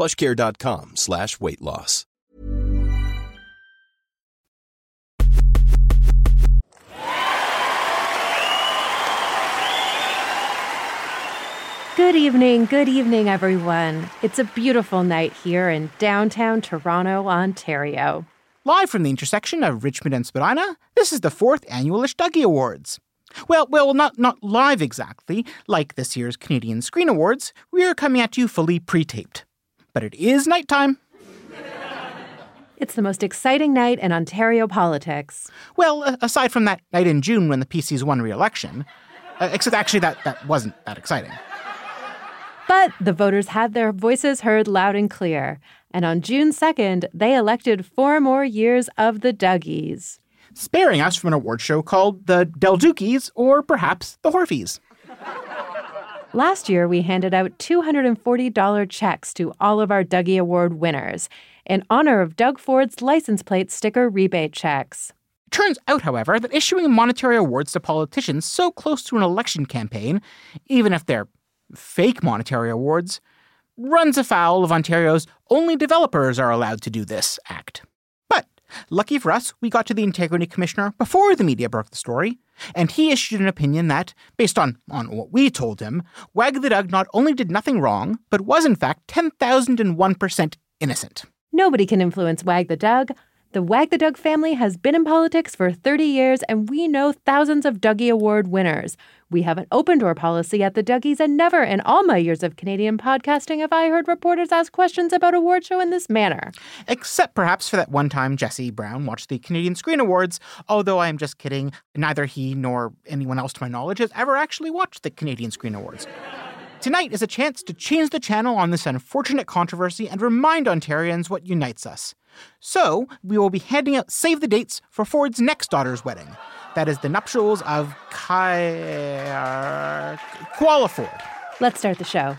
plushcare.com slash weight loss. Good evening, good evening, everyone. It's a beautiful night here in downtown Toronto, Ontario. Live from the intersection of Richmond and Spadina, this is the fourth annual Douggie Awards. Well, well, not not live exactly, like this year's Canadian Screen Awards. We are coming at you fully pre-taped, but it is nighttime. It's the most exciting night in Ontario politics. Well, aside from that night in June when the PCs won re-election, uh, except actually that that wasn't that exciting. But the voters had their voices heard loud and clear, and on June 2nd, they elected four more years of the Douggies. Sparing us from an award show called the Del Dukies or perhaps the Horfies. Last year, we handed out $240 checks to all of our Douggie Award winners in honor of Doug Ford's license plate sticker rebate checks. Turns out, however, that issuing monetary awards to politicians so close to an election campaign, even if they're fake monetary awards, runs afoul of Ontario's only developers are allowed to do this act. But lucky for us, we got to the Integrity Commissioner before the media broke the story, and he issued an opinion that, based on, on what we told him, Wag the Doug not only did nothing wrong, but was in fact 10,001% innocent. Nobody can influence Wag the Doug. The Wag the Doug family has been in politics for 30 years, and we know thousands of Douggie Award winners. We have an open door policy at the Douggies, and never in all my years of Canadian podcasting have I heard reporters ask questions about award show in this manner. Except perhaps for that one time Jesse Brown watched the Canadian Screen Awards, although I am just kidding. Neither he nor anyone else to my knowledge has ever actually watched the Canadian Screen Awards. Tonight is a chance to change the channel on this unfortunate controversy and remind Ontarians what unites us. So, we will be handing out save the dates for Ford's next daughter's wedding. That is the nuptials of Kai... Koala Ford. Let's start the show.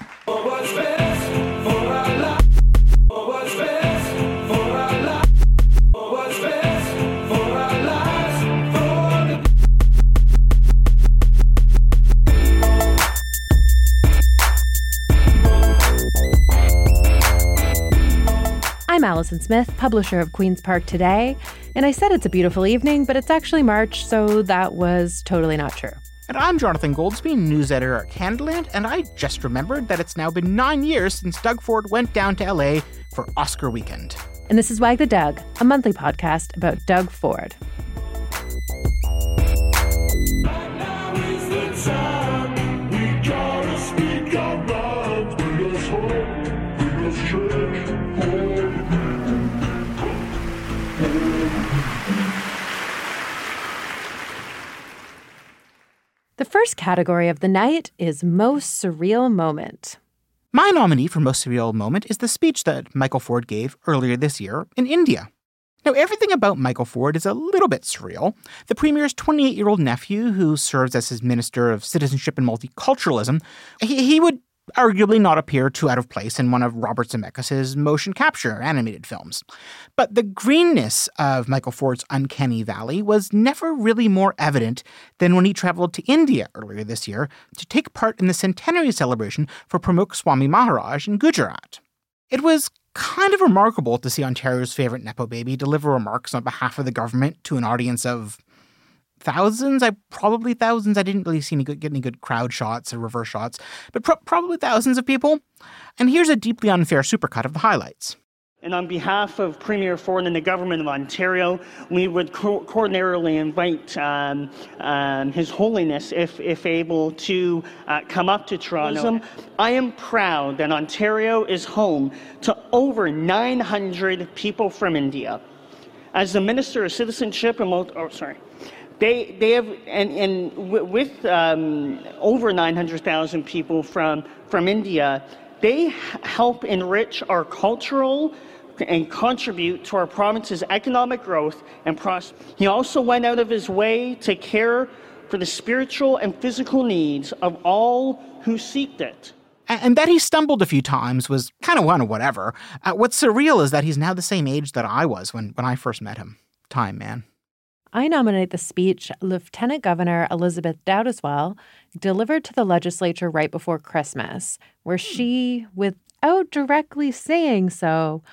I'm Allison Smith, publisher of Queen's Park Today, and I said it's a beautiful evening, but it's actually March, so that was totally not true. And I'm Jonathan Goldsbie, news editor at Canadaland, and I just remembered that it's now been nine years since Doug Ford went down to LA for Oscar weekend. And this is Wag the Doug, a monthly podcast about Doug Ford. The first category of the night is Most Surreal Moment. My nominee for Most Surreal Moment is the speech that Michael Ford gave earlier this year in India. Now, everything about Michael Ford is a little bit surreal. The Premier's 28 year old nephew, who serves as his Minister of Citizenship and Multiculturalism, he, he would arguably not appear too out of place in one of Robert Zemeckis' motion capture animated films. But the greenness of Michael Ford's uncanny valley was never really more evident than when he traveled to India earlier this year to take part in the centenary celebration for Pramukh Swami Maharaj in Gujarat. It was kind of remarkable to see Ontario's favorite Nepo baby deliver remarks on behalf of the government to an audience of thousands. I probably thousands. I didn't really see any good get any good crowd shots or reverse shots, but pro- probably thousands of people. And here's a deeply unfair supercut of the highlights. And on behalf of Premier Ford and the Government of Ontario, we would co- coordinately invite um, um, His Holiness, if, if able, to uh, come up to Toronto. I am proud that Ontario is home to over 900 people from India. As the Minister of Citizenship and, oh, sorry, they, they have, and, and with um, over 900,000 people from, from India, they help enrich our cultural and contribute to our province's economic growth and prosperity. He also went out of his way to care for the spiritual and physical needs of all who seeked it. And that he stumbled a few times was kind of one of whatever. Uh, what's surreal is that he's now the same age that I was when, when I first met him. Time, man. I nominate the speech Lieutenant Governor Elizabeth Dowdeswell delivered to the legislature right before Christmas, where hmm. she, without directly saying so,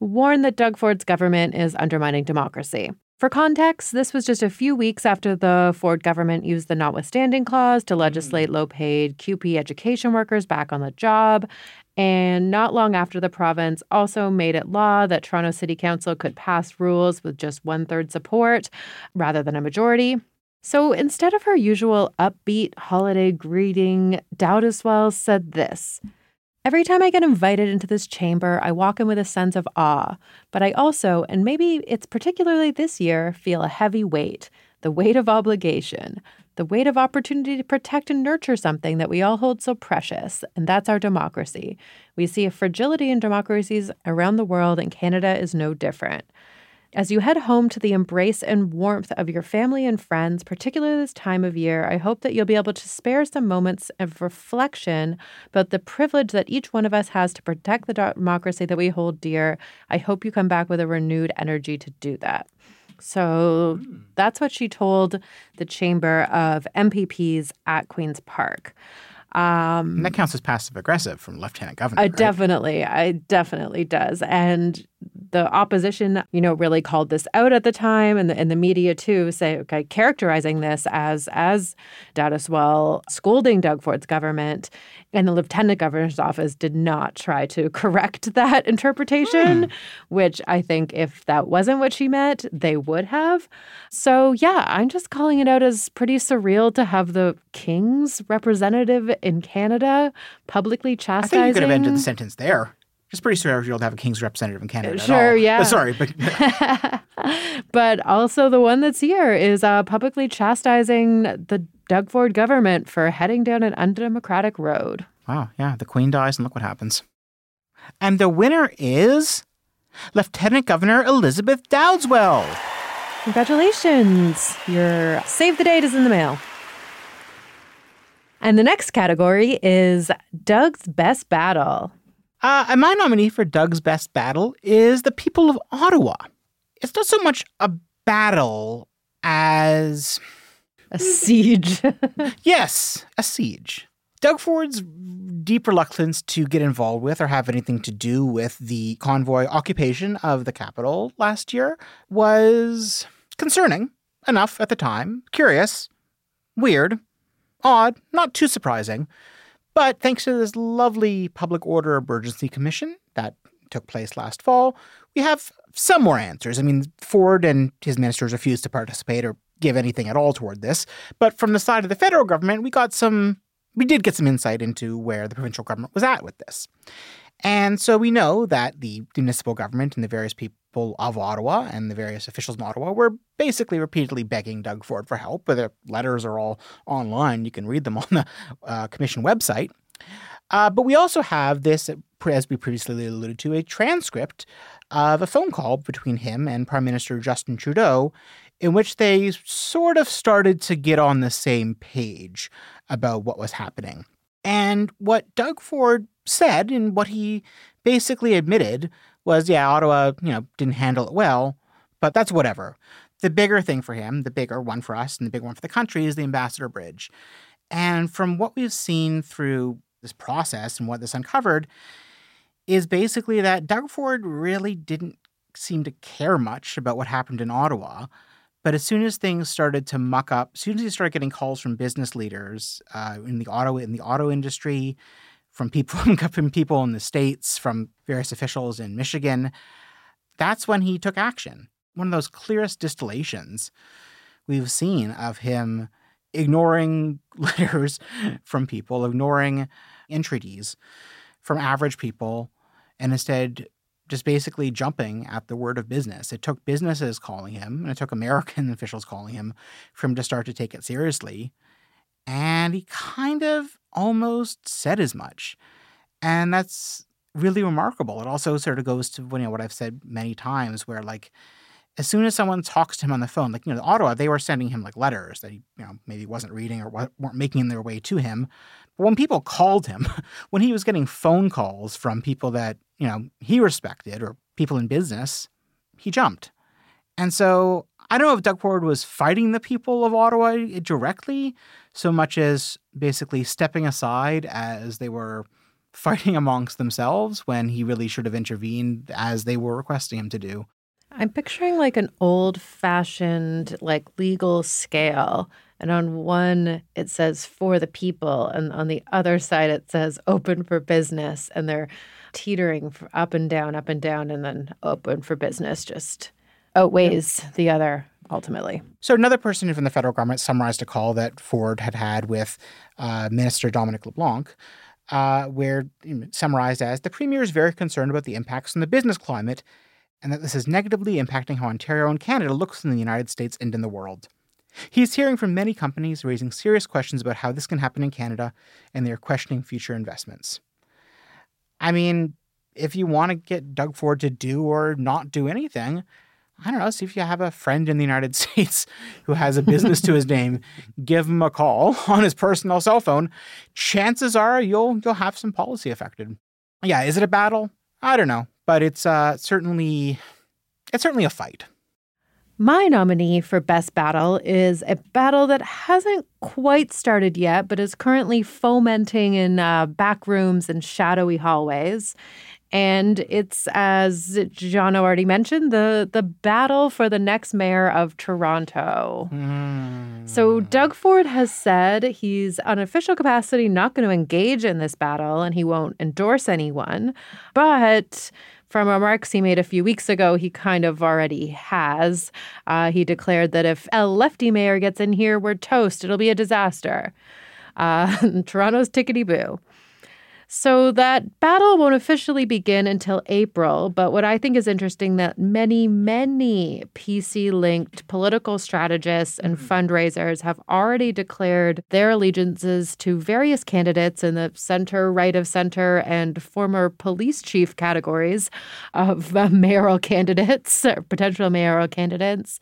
warned that Doug Ford's government is undermining democracy. For context, this was just a few weeks after the Ford government used the notwithstanding clause to legislate mm. low paid CUPE education workers back on the job. And not long after the province also made it law that Toronto City Council could pass rules with just one third support rather than a majority. So instead of her usual upbeat holiday greeting, Dowdeswell said this Every time I get invited into this chamber, I walk in with a sense of awe, but I also, and maybe it's particularly this year, feel a heavy weight the weight of obligation, the weight of opportunity to protect and nurture something that we all hold so precious, and that's our democracy. We see a fragility in democracies around the world, and Canada is no different. As you head home to the embrace and warmth of your family and friends, particularly this time of year, I hope that you'll be able to spare some moments of reflection about the privilege that each one of us has to protect the democracy that we hold dear. I hope you come back with a renewed energy to do that. So that's what she told the Chamber of MPPs at Queen's Park. Um, and that counts as passive aggressive from Lieutenant Governor. Uh, right? Definitely, I definitely does. And the opposition, you know, really called this out at the time, and the, and the media too, say, okay, characterizing this as as Dowdeswell scolding Doug Ford's government, and the lieutenant governor's office did not try to correct that interpretation, hmm. which I think if that wasn't what she meant, they would have. So yeah, I'm just calling it out as pretty surreal to have the king's representative in Canada publicly chastising. I think you could have ended the sentence there. It's pretty surreal to have a King's representative in Canada. Sure, yeah. But sorry, but but also the one that's here is uh, publicly chastising the Doug Ford government for heading down an undemocratic road. Wow, yeah, the Queen dies, and look what happens. And the winner is Lieutenant Governor Elizabeth Dowdeswell. Congratulations! Your save the date is in the mail. And the next category is Doug's Best Battle. Uh, and my nominee for Doug's Best Battle is the people of Ottawa. It's not so much a battle as. A siege. yes, a siege. Doug Ford's deep reluctance to get involved with or have anything to do with the convoy occupation of the capital last year was concerning enough at the time, curious, weird, odd, not too surprising. But thanks to this lovely Public Order Emergency Commission that took place last fall, we have some more answers. I mean, Ford and his ministers refused to participate or give anything at all toward this. But from the side of the federal government, we got some, we did get some insight into where the provincial government was at with this. And so we know that the municipal government and the various people of Ottawa and the various officials in Ottawa were basically repeatedly begging Doug Ford for help. The letters are all online. You can read them on the uh, commission website. Uh, but we also have this, as we previously alluded to, a transcript of a phone call between him and Prime Minister Justin Trudeau, in which they sort of started to get on the same page about what was happening. And what Doug Ford said and what he basically admitted was, yeah, Ottawa, you know, didn't handle it well, but that's whatever. The bigger thing for him, the bigger one for us and the big one for the country is the Ambassador Bridge. And from what we've seen through this process and what this uncovered is basically that Doug Ford really didn't seem to care much about what happened in Ottawa. But as soon as things started to muck up, as soon as he started getting calls from business leaders uh, in the auto in the auto industry, from people from people in the states, from various officials in Michigan. That's when he took action. One of those clearest distillations we've seen of him ignoring letters from people, ignoring entreaties from average people, and instead just basically jumping at the word of business. It took businesses calling him, and it took American officials calling him for him to start to take it seriously. And he kind of almost said as much. And that's really remarkable. It also sort of goes to you know what I've said many times, where like as soon as someone talks to him on the phone, like you know, Ottawa, they were sending him like letters that he you know maybe wasn't reading or weren't making their way to him. But when people called him, when he was getting phone calls from people that you know he respected or people in business, he jumped. And so I don't know if Doug Ford was fighting the people of Ottawa directly so much as basically stepping aside as they were fighting amongst themselves when he really should have intervened as they were requesting him to do. I'm picturing like an old fashioned, like legal scale. And on one, it says for the people. And on the other side, it says open for business. And they're teetering up and down, up and down. And then open for business just outweighs yeah. the other ultimately. So another person from the federal government summarized a call that Ford had had with uh, Minister Dominic LeBlanc, uh, where you know, summarized as the premier is very concerned about the impacts on the business climate, and that this is negatively impacting how Ontario and Canada looks in the United States and in the world. He is hearing from many companies raising serious questions about how this can happen in Canada, and they are questioning future investments. I mean, if you want to get Doug Ford to do or not do anything, I don't know, see if you have a friend in the United States who has a business to his name, give him a call on his personal cell phone. Chances are you'll you'll have some policy affected. Yeah, is it a battle? I don't know, but it's uh, certainly it's certainly a fight. My nominee for Best Battle is a battle that hasn't quite started yet, but is currently fomenting in uh, back rooms and shadowy hallways. And it's, as John already mentioned, the, the battle for the next mayor of Toronto. Mm. So, Doug Ford has said he's, on official capacity, not going to engage in this battle and he won't endorse anyone. But from remarks he made a few weeks ago, he kind of already has. Uh, he declared that if a lefty mayor gets in here, we're toast. It'll be a disaster. Uh, Toronto's tickety boo. So that battle won't officially begin until April, but what I think is interesting that many many PC linked political strategists and mm-hmm. fundraisers have already declared their allegiances to various candidates in the center, right of center and former police chief categories of uh, mayoral candidates or potential mayoral candidates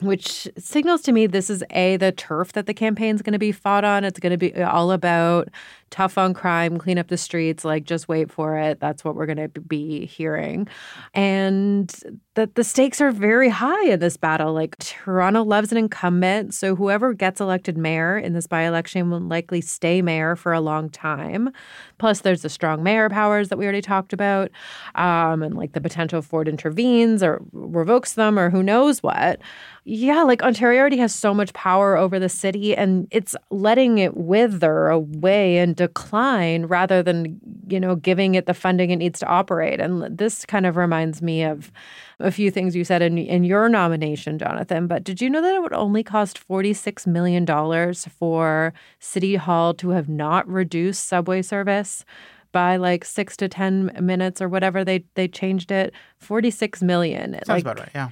which signals to me this is a the turf that the campaign is going to be fought on. It's going to be uh, all about tough on crime, clean up the streets, like just wait for it. That's what we're going to be hearing. And that the stakes are very high in this battle. Like Toronto loves an incumbent, so whoever gets elected mayor in this by-election will likely stay mayor for a long time. Plus, there's the strong mayor powers that we already talked about, um, and like the potential Ford intervenes or revokes them or who knows what. Yeah, like Ontario already has so much power over the city, and it's letting it wither away and decline rather than you know giving it the funding it needs to operate. And this kind of reminds me of a few things you said in, in your nomination, Jonathan. But did you know that it would only cost $46 million for City Hall to have not reduced subway service? by like six to ten minutes or whatever they they changed it. Forty six million. Sounds like, about right. Yeah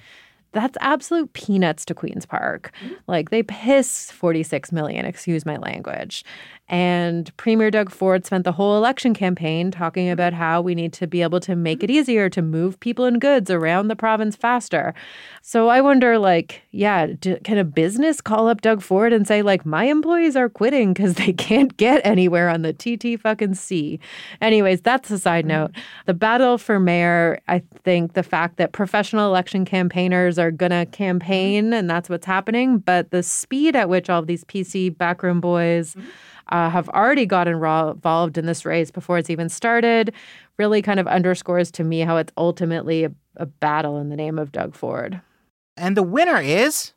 that's absolute peanuts to Queen's Park. Mm-hmm. Like they piss 46 million, excuse my language. And Premier Doug Ford spent the whole election campaign talking about how we need to be able to make it easier to move people and goods around the province faster. So I wonder, like, yeah, do, can a business call up Doug Ford and say, like, my employees are quitting because they can't get anywhere on the TT fucking C? Anyways, that's a side note. The battle for mayor, I think the fact that professional election campaigners are going to campaign and that's what's happening, but the speed at which all these PC backroom boys, mm-hmm uh, have already got involved in this race before it's even started really kind of underscores to me how it's ultimately a, a battle in the name of Doug Ford. And the winner is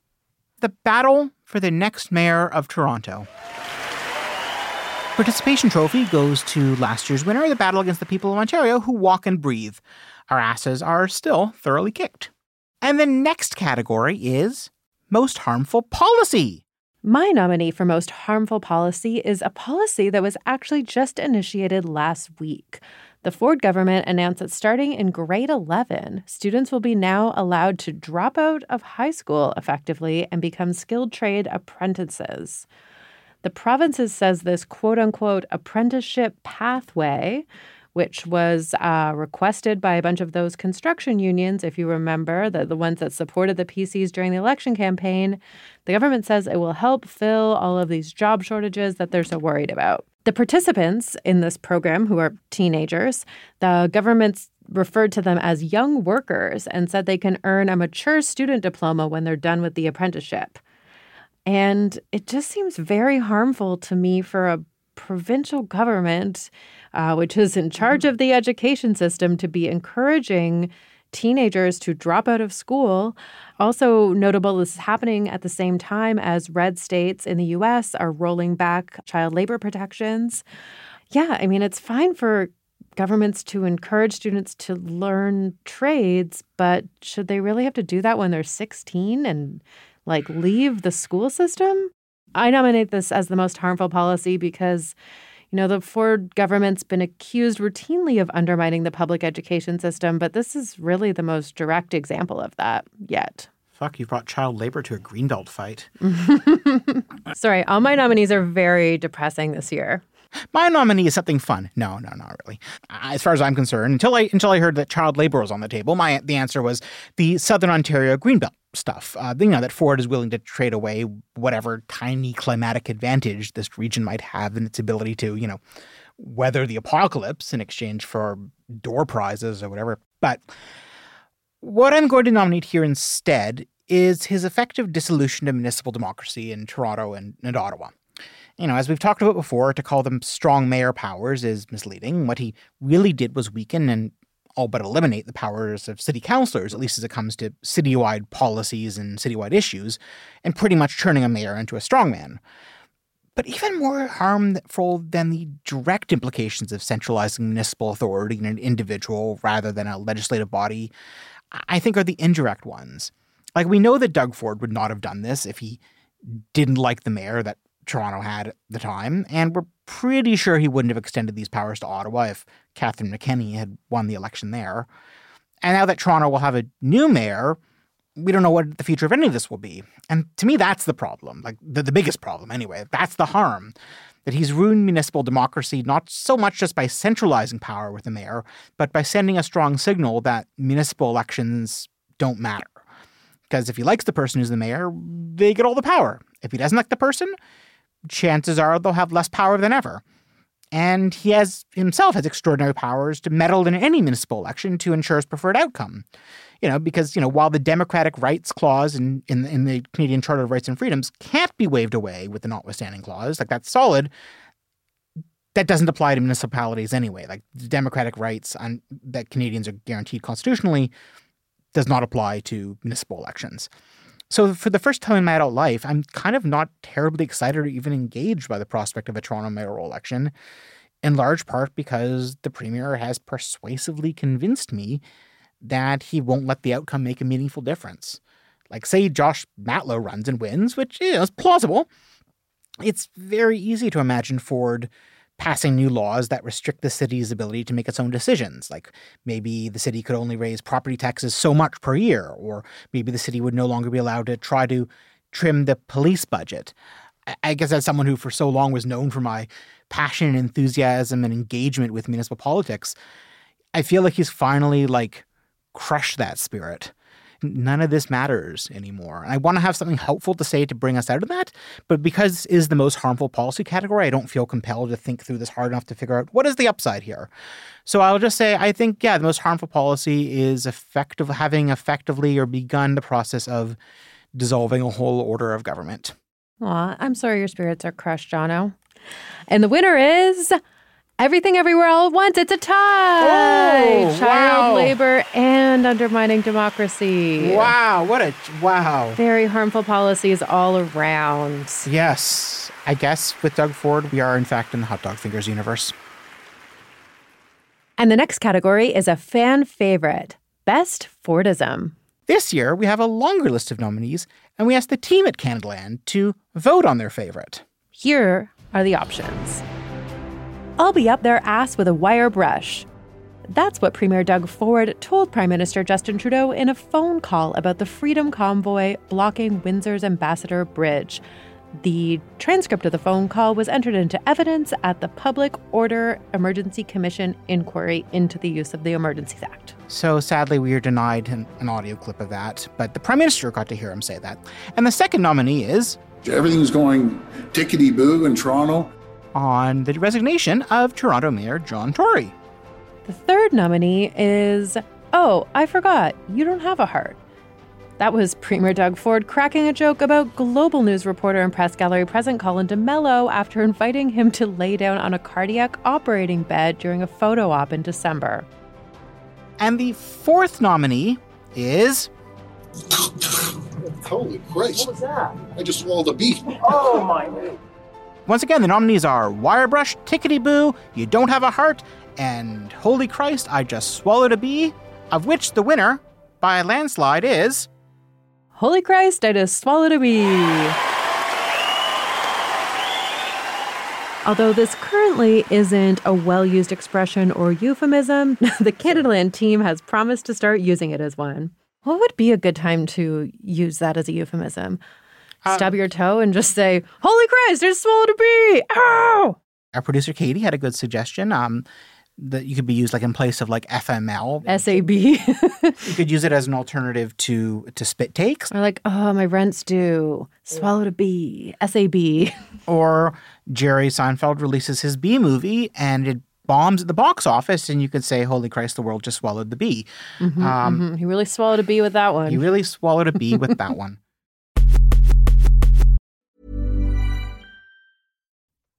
the battle for the next mayor of Toronto. participation trophy goes to last year's winner, the battle against the people of Ontario who walk and breathe. Our asses are still thoroughly kicked. And the next category is most harmful policy. My nominee for most harmful policy is a policy that was actually just initiated last week. The Ford government announced that starting in grade 11, students will be now allowed to drop out of high school effectively and become skilled trade apprentices. The provinces says this quote unquote apprenticeship pathway which was uh, requested by a bunch of those construction unions, if you remember, the, the ones that supported the PCs during the election campaign. The government says it will help fill all of these job shortages that they're so worried about. The participants in this program, who are teenagers, the government's referred to them as young workers and said they can earn a mature student diploma when they're done with the apprenticeship. And it just seems very harmful to me for a provincial government uh, which is in charge of the education system, to be encouraging teenagers to drop out of school. Also notable, this is happening at the same time as red states in the US are rolling back child labor protections. Yeah, I mean, it's fine for governments to encourage students to learn trades, but should they really have to do that when they're 16 and like leave the school system? I nominate this as the most harmful policy because you know, the Ford government's been accused routinely of undermining the public education system, but this is really the most direct example of that yet. Fuck, you brought child labor to a greenbelt fight. Sorry, all my nominees are very depressing this year. My nominee is something fun. No, no, not really. As far as I'm concerned, until I until I heard that child labor was on the table, my the answer was the Southern Ontario Greenbelt stuff. Uh, you know that Ford is willing to trade away whatever tiny climatic advantage this region might have in its ability to, you know, weather the apocalypse in exchange for door prizes or whatever. But what I'm going to nominate here instead is his effective dissolution of municipal democracy in Toronto and, and Ottawa. You know, as we've talked about before, to call them strong mayor powers is misleading. What he really did was weaken and all but eliminate the powers of city councilors, at least as it comes to citywide policies and citywide issues, and pretty much turning a mayor into a strongman. But even more harmful than the direct implications of centralizing municipal authority in an individual rather than a legislative body, I think are the indirect ones. Like, we know that Doug Ford would not have done this if he didn't like the mayor that Toronto had at the time, and we're pretty sure he wouldn't have extended these powers to Ottawa if Catherine McKenney had won the election there. And now that Toronto will have a new mayor, we don't know what the future of any of this will be. And to me, that's the problem, like the, the biggest problem anyway. That's the harm. That he's ruined municipal democracy not so much just by centralizing power with the mayor, but by sending a strong signal that municipal elections don't matter. Because if he likes the person who's the mayor, they get all the power. If he doesn't like the person, chances are they'll have less power than ever. And he has himself has extraordinary powers to meddle in any municipal election to ensure his preferred outcome. You know, because, you know, while the democratic rights clause in, in, in the Canadian Charter of Rights and Freedoms can't be waived away with the notwithstanding clause, like that's solid, that doesn't apply to municipalities anyway. Like the democratic rights on, that Canadians are guaranteed constitutionally does not apply to municipal elections. So for the first time in my adult life, I'm kind of not terribly excited or even engaged by the prospect of a Toronto mayoral election, in large part because the premier has persuasively convinced me that he won't let the outcome make a meaningful difference. Like, say Josh Matlow runs and wins, which is plausible. It's very easy to imagine Ford passing new laws that restrict the city's ability to make its own decisions. Like maybe the city could only raise property taxes so much per year, or maybe the city would no longer be allowed to try to trim the police budget. I guess as someone who for so long was known for my passion and enthusiasm and engagement with municipal politics, I feel like he's finally like crushed that spirit none of this matters anymore. I want to have something helpful to say to bring us out of that, but because this is the most harmful policy category, I don't feel compelled to think through this hard enough to figure out what is the upside here. So I'll just say I think yeah, the most harmful policy is effective having effectively or begun the process of dissolving a whole order of government. Aw, I'm sorry your spirits are crushed, Jono. And the winner is Everything Everywhere All at Once. It's a tie. Oh, Child wow. labor and undermining democracy. Wow, what a wow. Very harmful policies all around. Yes. I guess with Doug Ford, we are in fact in the hot dog fingers universe. And the next category is a fan favorite Best Fordism. This year, we have a longer list of nominees, and we asked the team at Canadaland to vote on their favorite. Here are the options I'll be up their ass with a wire brush. That's what Premier Doug Ford told Prime Minister Justin Trudeau in a phone call about the Freedom Convoy blocking Windsor's Ambassador Bridge. The transcript of the phone call was entered into evidence at the Public Order Emergency Commission inquiry into the use of the Emergencies Act. So sadly, we are denied an, an audio clip of that, but the Prime Minister got to hear him say that. And the second nominee is Everything's going tickety boo in Toronto. On the resignation of Toronto Mayor John Tory. The third nominee is Oh, I forgot, you don't have a heart. That was Premier Doug Ford cracking a joke about Global News reporter and press gallery president Colin D'Mello after inviting him to lay down on a cardiac operating bed during a photo op in December. And the fourth nominee is Holy Christ. What was that? I just swallowed a bee. Oh, once again the nominees are Wirebrush, Tickety Boo, You Don't Have a Heart, and Holy Christ, I Just Swallowed a Bee, of which the winner, by a landslide, is Holy Christ, I just swallowed a bee. Although this currently isn't a well used expression or euphemism, the Canadaland team has promised to start using it as one. What would be a good time to use that as a euphemism? Stub your toe and just say, Holy Christ, I swallowed a bee! Ow! our producer Kattie had a good suggestion. Um, that you could be used like in place of like FML. SAB. You could use it as an alternative to to spit takes, or like, oh, my rent's due. Swallowed a bee. SAB. or Jerry Seinfeld releases his bee movie and it bombs at the box office, and you could say, "Holy Christ, the world just swallowed the bee." um, Mhm, He really swallowed a bee with that one. You really swallowed a bee with that one.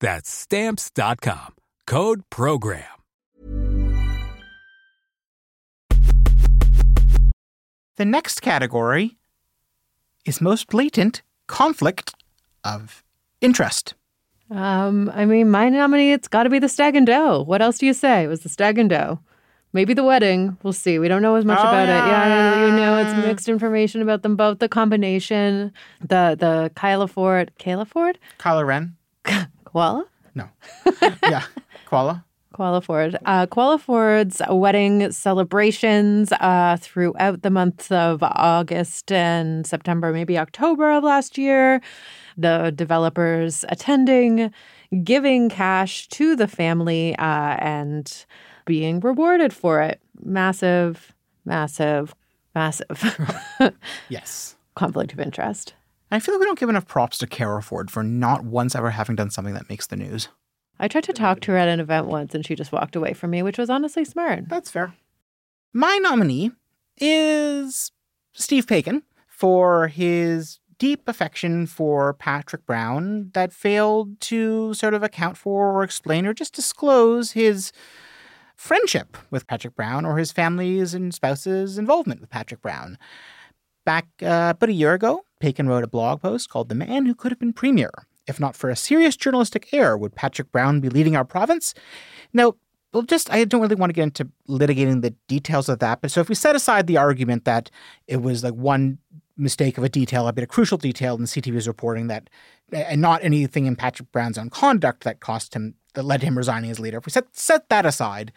That's stamps.com. Code program. The next category is most blatant conflict of interest. Um, I mean, my nominee, it's got to be the Stag and Doe. What else do you say? It was the Stag and Doe. Maybe the wedding. We'll see. We don't know as much Oh, about it. Yeah, you know, it's mixed information about them both. The combination, the the Kyla Ford, Kayla Ford, Kyla Ren? Koala, No. yeah. Koala? Koala Ford, uh, Koala Ford's wedding celebrations uh, throughout the months of August and September, maybe October of last year. The developers attending, giving cash to the family, uh, and being rewarded for it. Massive, massive, massive Yes. conflict of interest. I feel like we don't give enough props to Kara Ford for not once ever having done something that makes the news. I tried to talk to her at an event once and she just walked away from me, which was honestly smart. That's fair. My nominee is Steve Paikin for his deep affection for Patrick Brown that failed to sort of account for or explain or just disclose his friendship with Patrick Brown or his family's and spouse's involvement with Patrick Brown. Back uh, about a year ago, Paikin wrote a blog post called The Man Who Could Have Been Premier. If not for a serious journalistic error, would Patrick Brown be leading our province? Now, well, just I don't really want to get into litigating the details of that. But so if we set aside the argument that it was like one mistake of a detail, a bit of crucial detail in CTV's reporting that, and not anything in Patrick Brown's own conduct that cost him, that led him resigning as leader. If we set set that aside,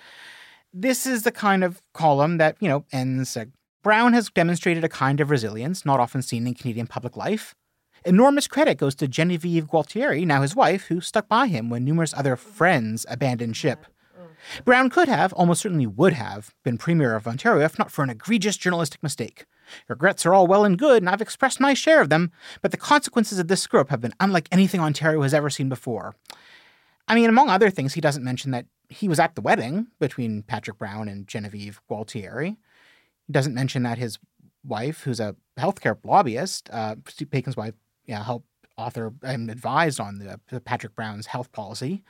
this is the kind of column that you know ends. Brown has demonstrated a kind of resilience not often seen in Canadian public life. Enormous credit goes to Genevieve Gualtieri, now his wife, who stuck by him when numerous other friends abandoned ship. Brown could have, almost certainly would have, been Premier of Ontario if not for an egregious journalistic mistake. Regrets are all well and good, and I've expressed my share of them, but the consequences of this screw up have been unlike anything Ontario has ever seen before. I mean, among other things, he doesn't mention that he was at the wedding between Patrick Brown and Genevieve Gualtieri. He doesn't mention that his wife, who's a healthcare lobbyist, uh, Steve Paikin's wife, yeah, helped author and advised on the, the Patrick Brown's health policy.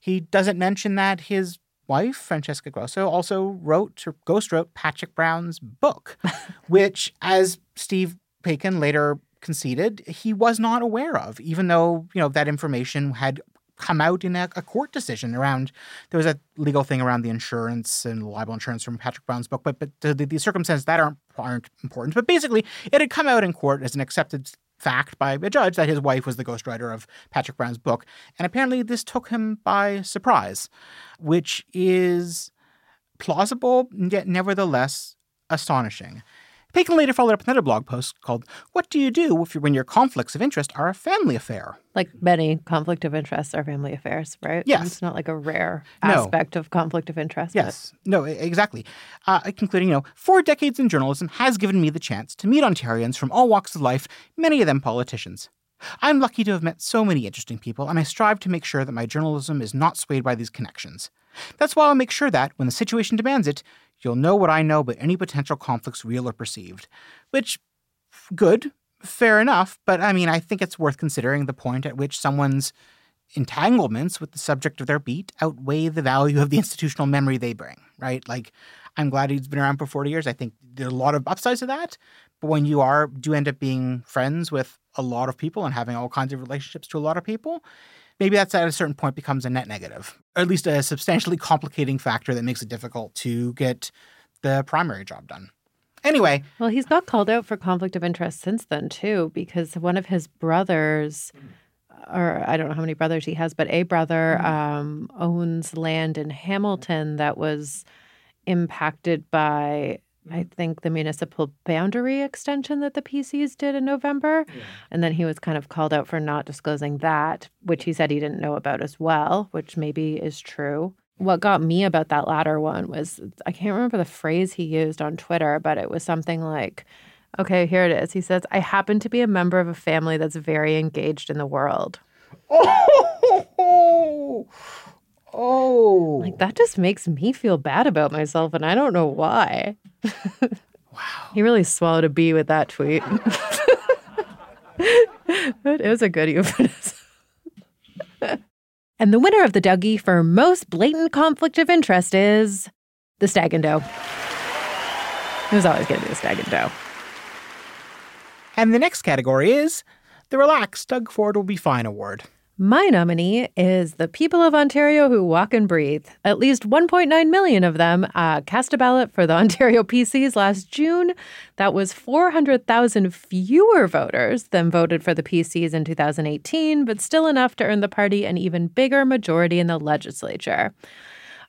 He doesn't mention that his wife, Francesca Grosso, also wrote or ghost wrote Patrick Brown's book, which, as Steve Paikin later conceded, he was not aware of, even though, you know, that information had come out in a, a, court decision around there was a legal thing around the insurance and libel insurance from Patrick Brown's book, but but the, the circumstances that aren't aren't important. But basically, it had come out in court as an accepted fact by a judge that his wife was the ghostwriter of Patrick Brown's book. And apparently, this took him by surprise, which is plausible, yet nevertheless astonishing. Paikin later followed up another blog post called What Do You Do if when your conflicts of interest are a family affair? Like many conflict of interests are family affairs, right? Yes. It's not like a rare aspect no. of conflict of interest. Yes. But... No, exactly. Uh, concluding, you know, four decades in journalism has given me the chance to meet Ontarians from all walks of life, many of them politicians. I'm lucky to have met so many interesting people, and I strive to make sure that my journalism is not swayed by these connections. That's why I'll make sure that, when the situation demands it, You'll know what I know but any potential conflicts, real or perceived. Which, good, fair enough, but I mean, I think it's worth considering the point at which someone's entanglements with the subject of their beat outweigh the value of the institutional memory they bring, right? Like, I'm glad he's been around for 40 years. I think there are a lot of upsides to that. But when you are, do end up being friends with a lot of people and having all kinds of relationships to a lot of people, maybe that's at a certain point becomes a net negative, or at least a substantially complicating factor that makes it difficult to get the primary job done. Anyway. Well, he's got called out for conflict of interest since then, too, because one of his brothers, or I don't know how many brothers he has, but a brother mm-hmm. um, owns land in Hamilton that was impacted by I think the municipal boundary extension that the PCs did in November. Yeah. And then he was kind of called out for not disclosing that, which he said he didn't know about as well, which maybe is true. What got me about that latter one was I can't remember the phrase he used on Twitter, but it was something like, okay, here it is. He says, I happen to be a member of a family that's very engaged in the world. Oh, Oh. Like that just makes me feel bad about myself and I don't know why. wow. He really swallowed a bee with that tweet. it was a good euphemism. and the winner of the Douggie for most blatant conflict of interest is the Stag and Doe. It was always going to be the Stag and Doe. And the next category is the Relax Doug Ford Will Be Fine Award. My nominee is the people of Ontario who walk and breathe. At least 1.9 million of them uh, cast a ballot for the Ontario PCs last June. That was 400,000 fewer voters than voted for the PCs in 2018, but still enough to earn the party an even bigger majority in the legislature.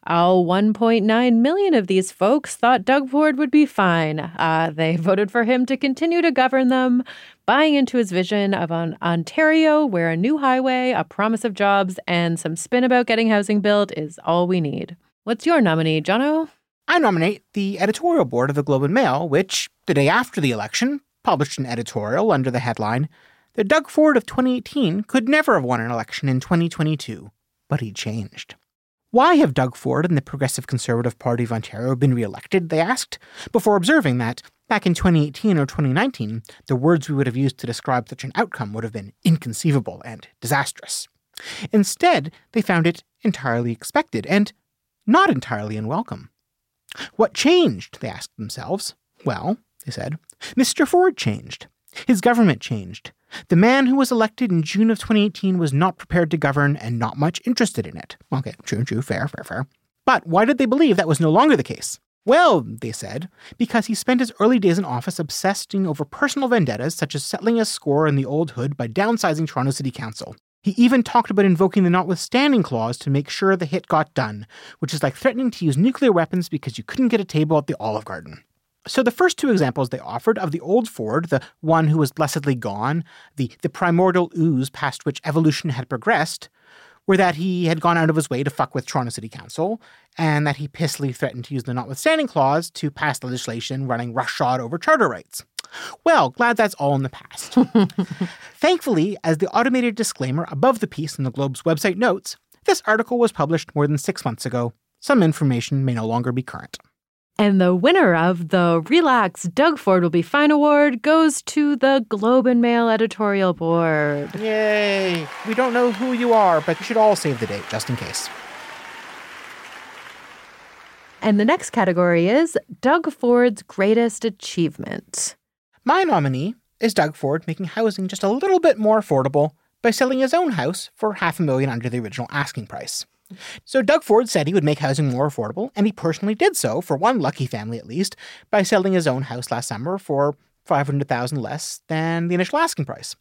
Oh, 1.9 million of these folks thought Doug Ford would be fine. Uh, they voted for him to continue to govern them, buying into his vision of an Ontario where a new highway, a promise of jobs, and some spin about getting housing built is all we need. What's your nominee, Jono? I nominate the editorial board of the Globe and Mail, which, the day after the election, published an editorial under the headline The Doug Ford of 2018 could never have won an election in 2022, but he changed. Why have Doug Ford and the Progressive Conservative Party of Ontario been re-elected, they asked, before observing that, back in 2018 or 2019, the words we would have used to describe such an outcome would have been inconceivable and disastrous. Instead, they found it entirely expected and not entirely unwelcome. What changed, they asked themselves. Well, they said, Mr. Ford changed. His government changed. The man who was elected in June of 2018 was not prepared to govern and not much interested in it. Okay, true, true, fair, fair, fair. But why did they believe that was no longer the case? Well, they said, because he spent his early days in office obsessing over personal vendettas, such as settling a score in the old hood by downsizing Toronto City Council. He even talked about invoking the notwithstanding clause to make sure the hit got done, which is like threatening to use nuclear weapons because you couldn't get a table at the Olive Garden. So the first two examples they offered of the old Ford, the one who was blessedly gone, the, the primordial ooze past which evolution had progressed, were that he had gone out of his way to fuck with Toronto City Council, and that he pissily threatened to use the notwithstanding clause to pass legislation running roughshod over charter rights. Well, glad that's all in the past. Thankfully, as the automated disclaimer above the piece in the Globe's website notes, this article was published more than six months ago. Some information may no longer be current. And the winner of the Relax Doug Ford Will Be Fine Award goes to the Globe and Mail editorial board. Yay! We don't know who you are, but you should all save the date just in case. And the next category is Doug Ford's greatest achievement. My nominee is Doug Ford making housing just a little bit more affordable by selling his own house for half a million under the original asking price. So Doug Ford said he would make housing more affordable, and he personally did so for one lucky family at least by selling his own house last summer for 500,000 less than the initial asking price.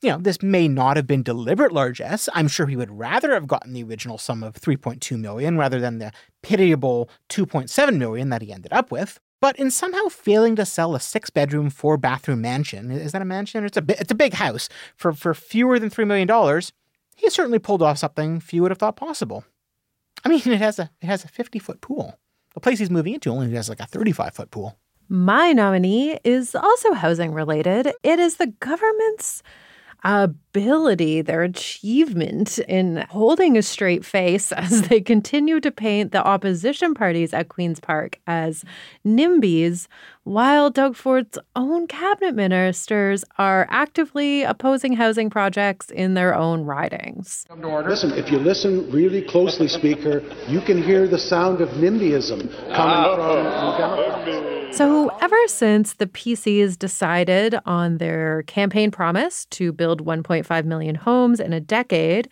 You know, this may not have been deliberate largesse. I'm sure he would rather have gotten the original sum of 3.2 million rather than the pitiable 2.7 million that he ended up with. But in somehow failing to sell a six-bedroom, four-bathroom mansion, is that a mansion? It's a it's a big house for for fewer than three million dollars he certainly pulled off something few would have thought possible. I mean, it has a it has a 50 foot pool. The place he's moving into only has like a 35 foot pool. My nominee is also housing related. It is the government's ability, their achievement in holding a straight face as they continue to paint the opposition parties at Queen's Park as NIMBYs, while Doug Ford's own cabinet ministers are actively opposing housing projects in their own ridings. Listen, if you listen really closely, Speaker, you can hear the sound of NIMBYism coming from Democrats. So, ever since the PCs decided on their campaign promise to build 1.5 million homes in a decade,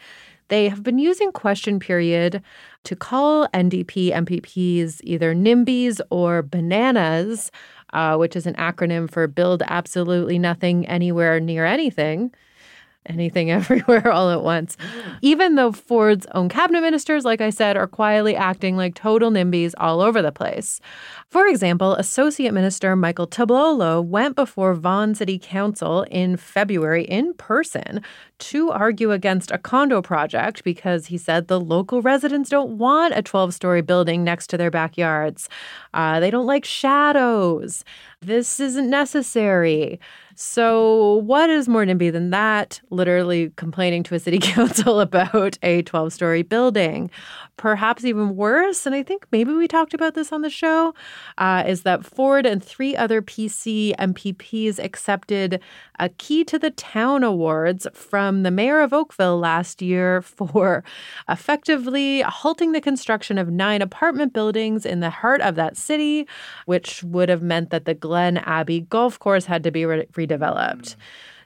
they have been using question period to call NDP MPPs either NIMBYs or bananas uh, which is an acronym for Build Absolutely Nothing Anywhere Near Anything anything everywhere all at once. Even though Ford's own cabinet ministers, like I said, are quietly acting like total NIMBYs all over the place. For example, Associate Minister Michael Tibollo went before Vaughan City Council in February in person to argue against a condo project because he said the local residents don't want a 12 story building next to their backyards. Uh, they don't like shadows. This isn't necessary. So, what is more NIMBY than that? Literally complaining to a city council about a 12 story building. Perhaps even worse, and I think maybe we talked about this on the show, uh, is that Ford and three other PC MPPs accepted a Key to the Town awards from the mayor of Oakville last year for effectively halting the construction of nine apartment buildings in the heart of that city, which would have meant that the Glen Abbey golf course had to be re- redeveloped. Mm.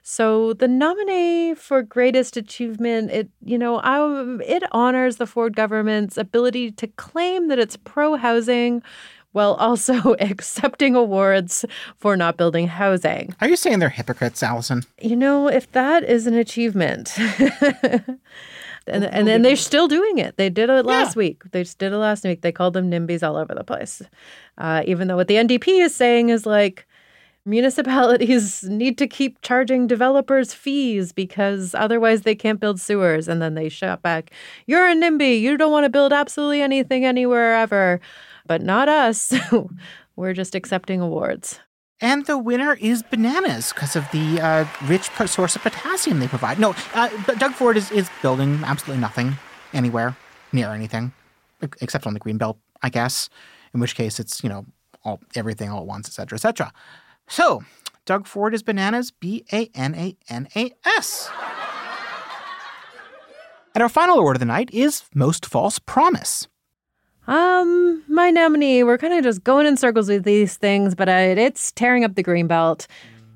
So the nominee for greatest achievement, it you know, I, it honors the Ford government's ability to claim that it's pro housing while also accepting awards for not building housing. Are you saying they're hypocrites, Allison? You know, if that is an achievement. and and then they're still doing it. They did it last yeah. week. They just did it last week. They called them NIMBYs all over the place. Uh, even though what the NDP is saying is like municipalities need to keep charging developers fees because otherwise they can't build sewers. And then they shout back, You're a NIMBY. You don't want to build absolutely anything anywhere ever. But not us. We're just accepting awards. And the winner is bananas because of the uh, rich source of potassium they provide. No, uh, Doug Ford is, is building absolutely nothing anywhere near anything except on the greenbelt, I guess. In which case, it's you know all everything all at once, etc., etc. So, Doug Ford is bananas, B A N A N A S. And our final award of the night is Most False Promise. Um, my nominee, we're kind of just going in circles with these things, but uh, it's tearing up the green belt.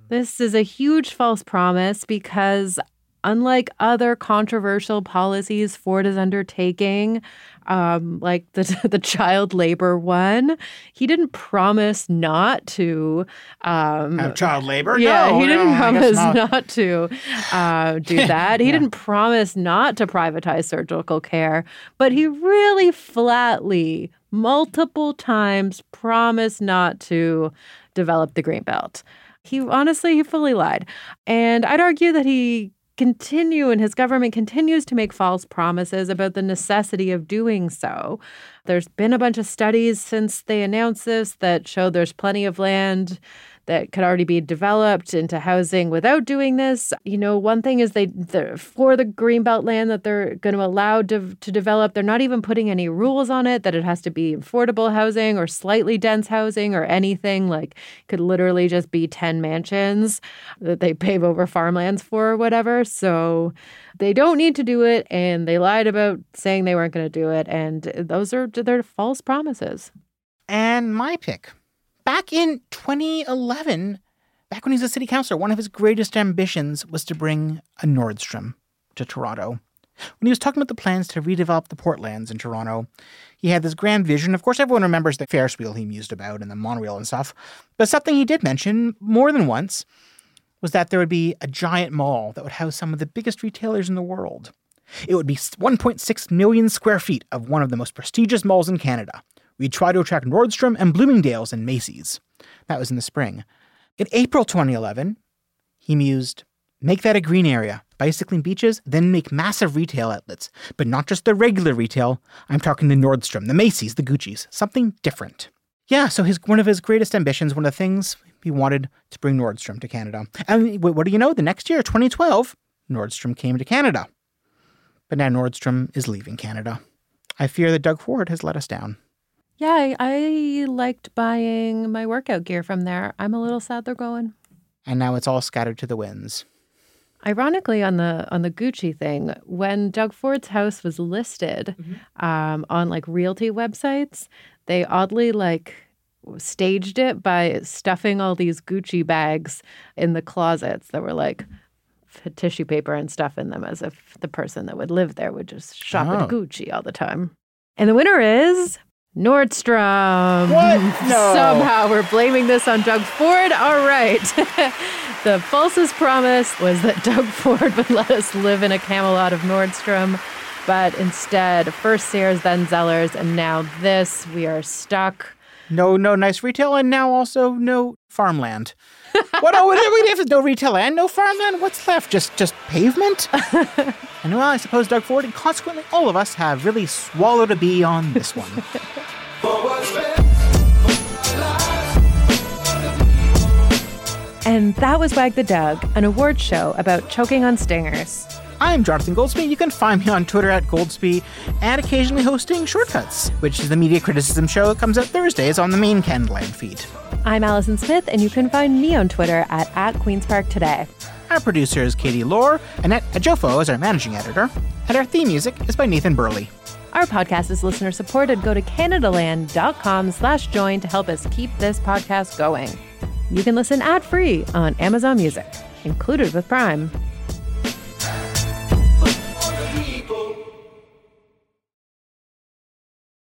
This is a huge false promise because unlike other controversial policies Ford is undertaking, um, like the the child labor one, he didn't promise not to um, Have child labor? Yeah, No, he didn't no, promise not. not. to uh, do that. He didn't promise not to privatize surgical care, but he really flatly, multiple times, promised not to develop the green belt. He honestly, he fully lied, and I'd argue that he continue and his government continues to make false promises about the necessity of doing so. There's been a bunch of studies since they announced this that show there's plenty of land that could already be developed into housing without doing this. You know, one thing is they for the greenbelt land that they're going to allow to, to develop, they're not even putting any rules on it that it has to be affordable housing or slightly dense housing or anything. Like could literally just be 10 mansions that they pave over farmlands for or whatever. So they don't need to do it and they lied about saying they weren't going to do it and those are they're false promises. And my pick. Back in 2011, back when he was a city councilor, one of his greatest ambitions was to bring a Nordstrom to Toronto. When he was talking about the plans to redevelop the Portlands in Toronto, he had this grand vision. Of course, everyone remembers the Ferris wheel he mused about and the monorail and stuff. But something he did mention more than once was that there would be a giant mall that would house some of the biggest retailers in the world. It would be 1.6 million square feet of one of the most prestigious malls in Canada. We'd try to attract Nordstrom and Bloomingdale's and Macy's. That was in the spring. In April 2011, he mused, Make that a green area, bicycling beaches, then make massive retail outlets. But not just the regular retail. I'm talking the Nordstrom, the Macy's, the Gucci's, something different. Yeah, so his one of his greatest ambitions, one of the things he wanted to bring Nordstrom to Canada. And what do you know? The next year, 2012, Nordstrom came to Canada. But now Nordstrom is leaving Canada. I fear that Doug Ford has let us down. Yeah, I, I liked buying my workout gear from there. I'm a little sad they're going. And now it's all scattered to the winds. Ironically, on the on the Gucci thing, when Doug Ford's house was listed um, on like realty websites, they oddly like staged it by stuffing all these Gucci bags in the closets that were like tissue paper and stuff in them, as if the person that would live there would just shop Oh. at Gucci all the time. And the winner is Nordstrom. What? No. Somehow we're blaming this on Doug Ford. All right. the falsest promise was that Doug Ford would let us live in a Camelot of Nordstrom. But instead, first Sears, then Zellers, and now this. We are stuck. No, no nice retail, and now also no farmland. What? Oh, if there's no retail and no farmland, what's left? Just, just pavement? and well, I suppose Doug Ford and consequently all of us have really swallowed a bee on this one. And that was Wag the Doug, an award show about choking on stingers. I'm Jonathan Goldsbie. You can find me on Twitter at Goldsbie and occasionally hosting Shortcuts, which is the media criticism show that comes out Thursdays on the main Canadaland feed. I'm Allison Smith, and you can find me on Twitter at, at Queen's Park Today. Our producer is Kattie Laur, Annette Ejiofor is our managing editor, and our theme music is by Nathan Burley. Our podcast is listener supported. Go to CanadaLand.com slash join to help us keep this podcast going. You can listen ad-free on Amazon Music, included with Prime.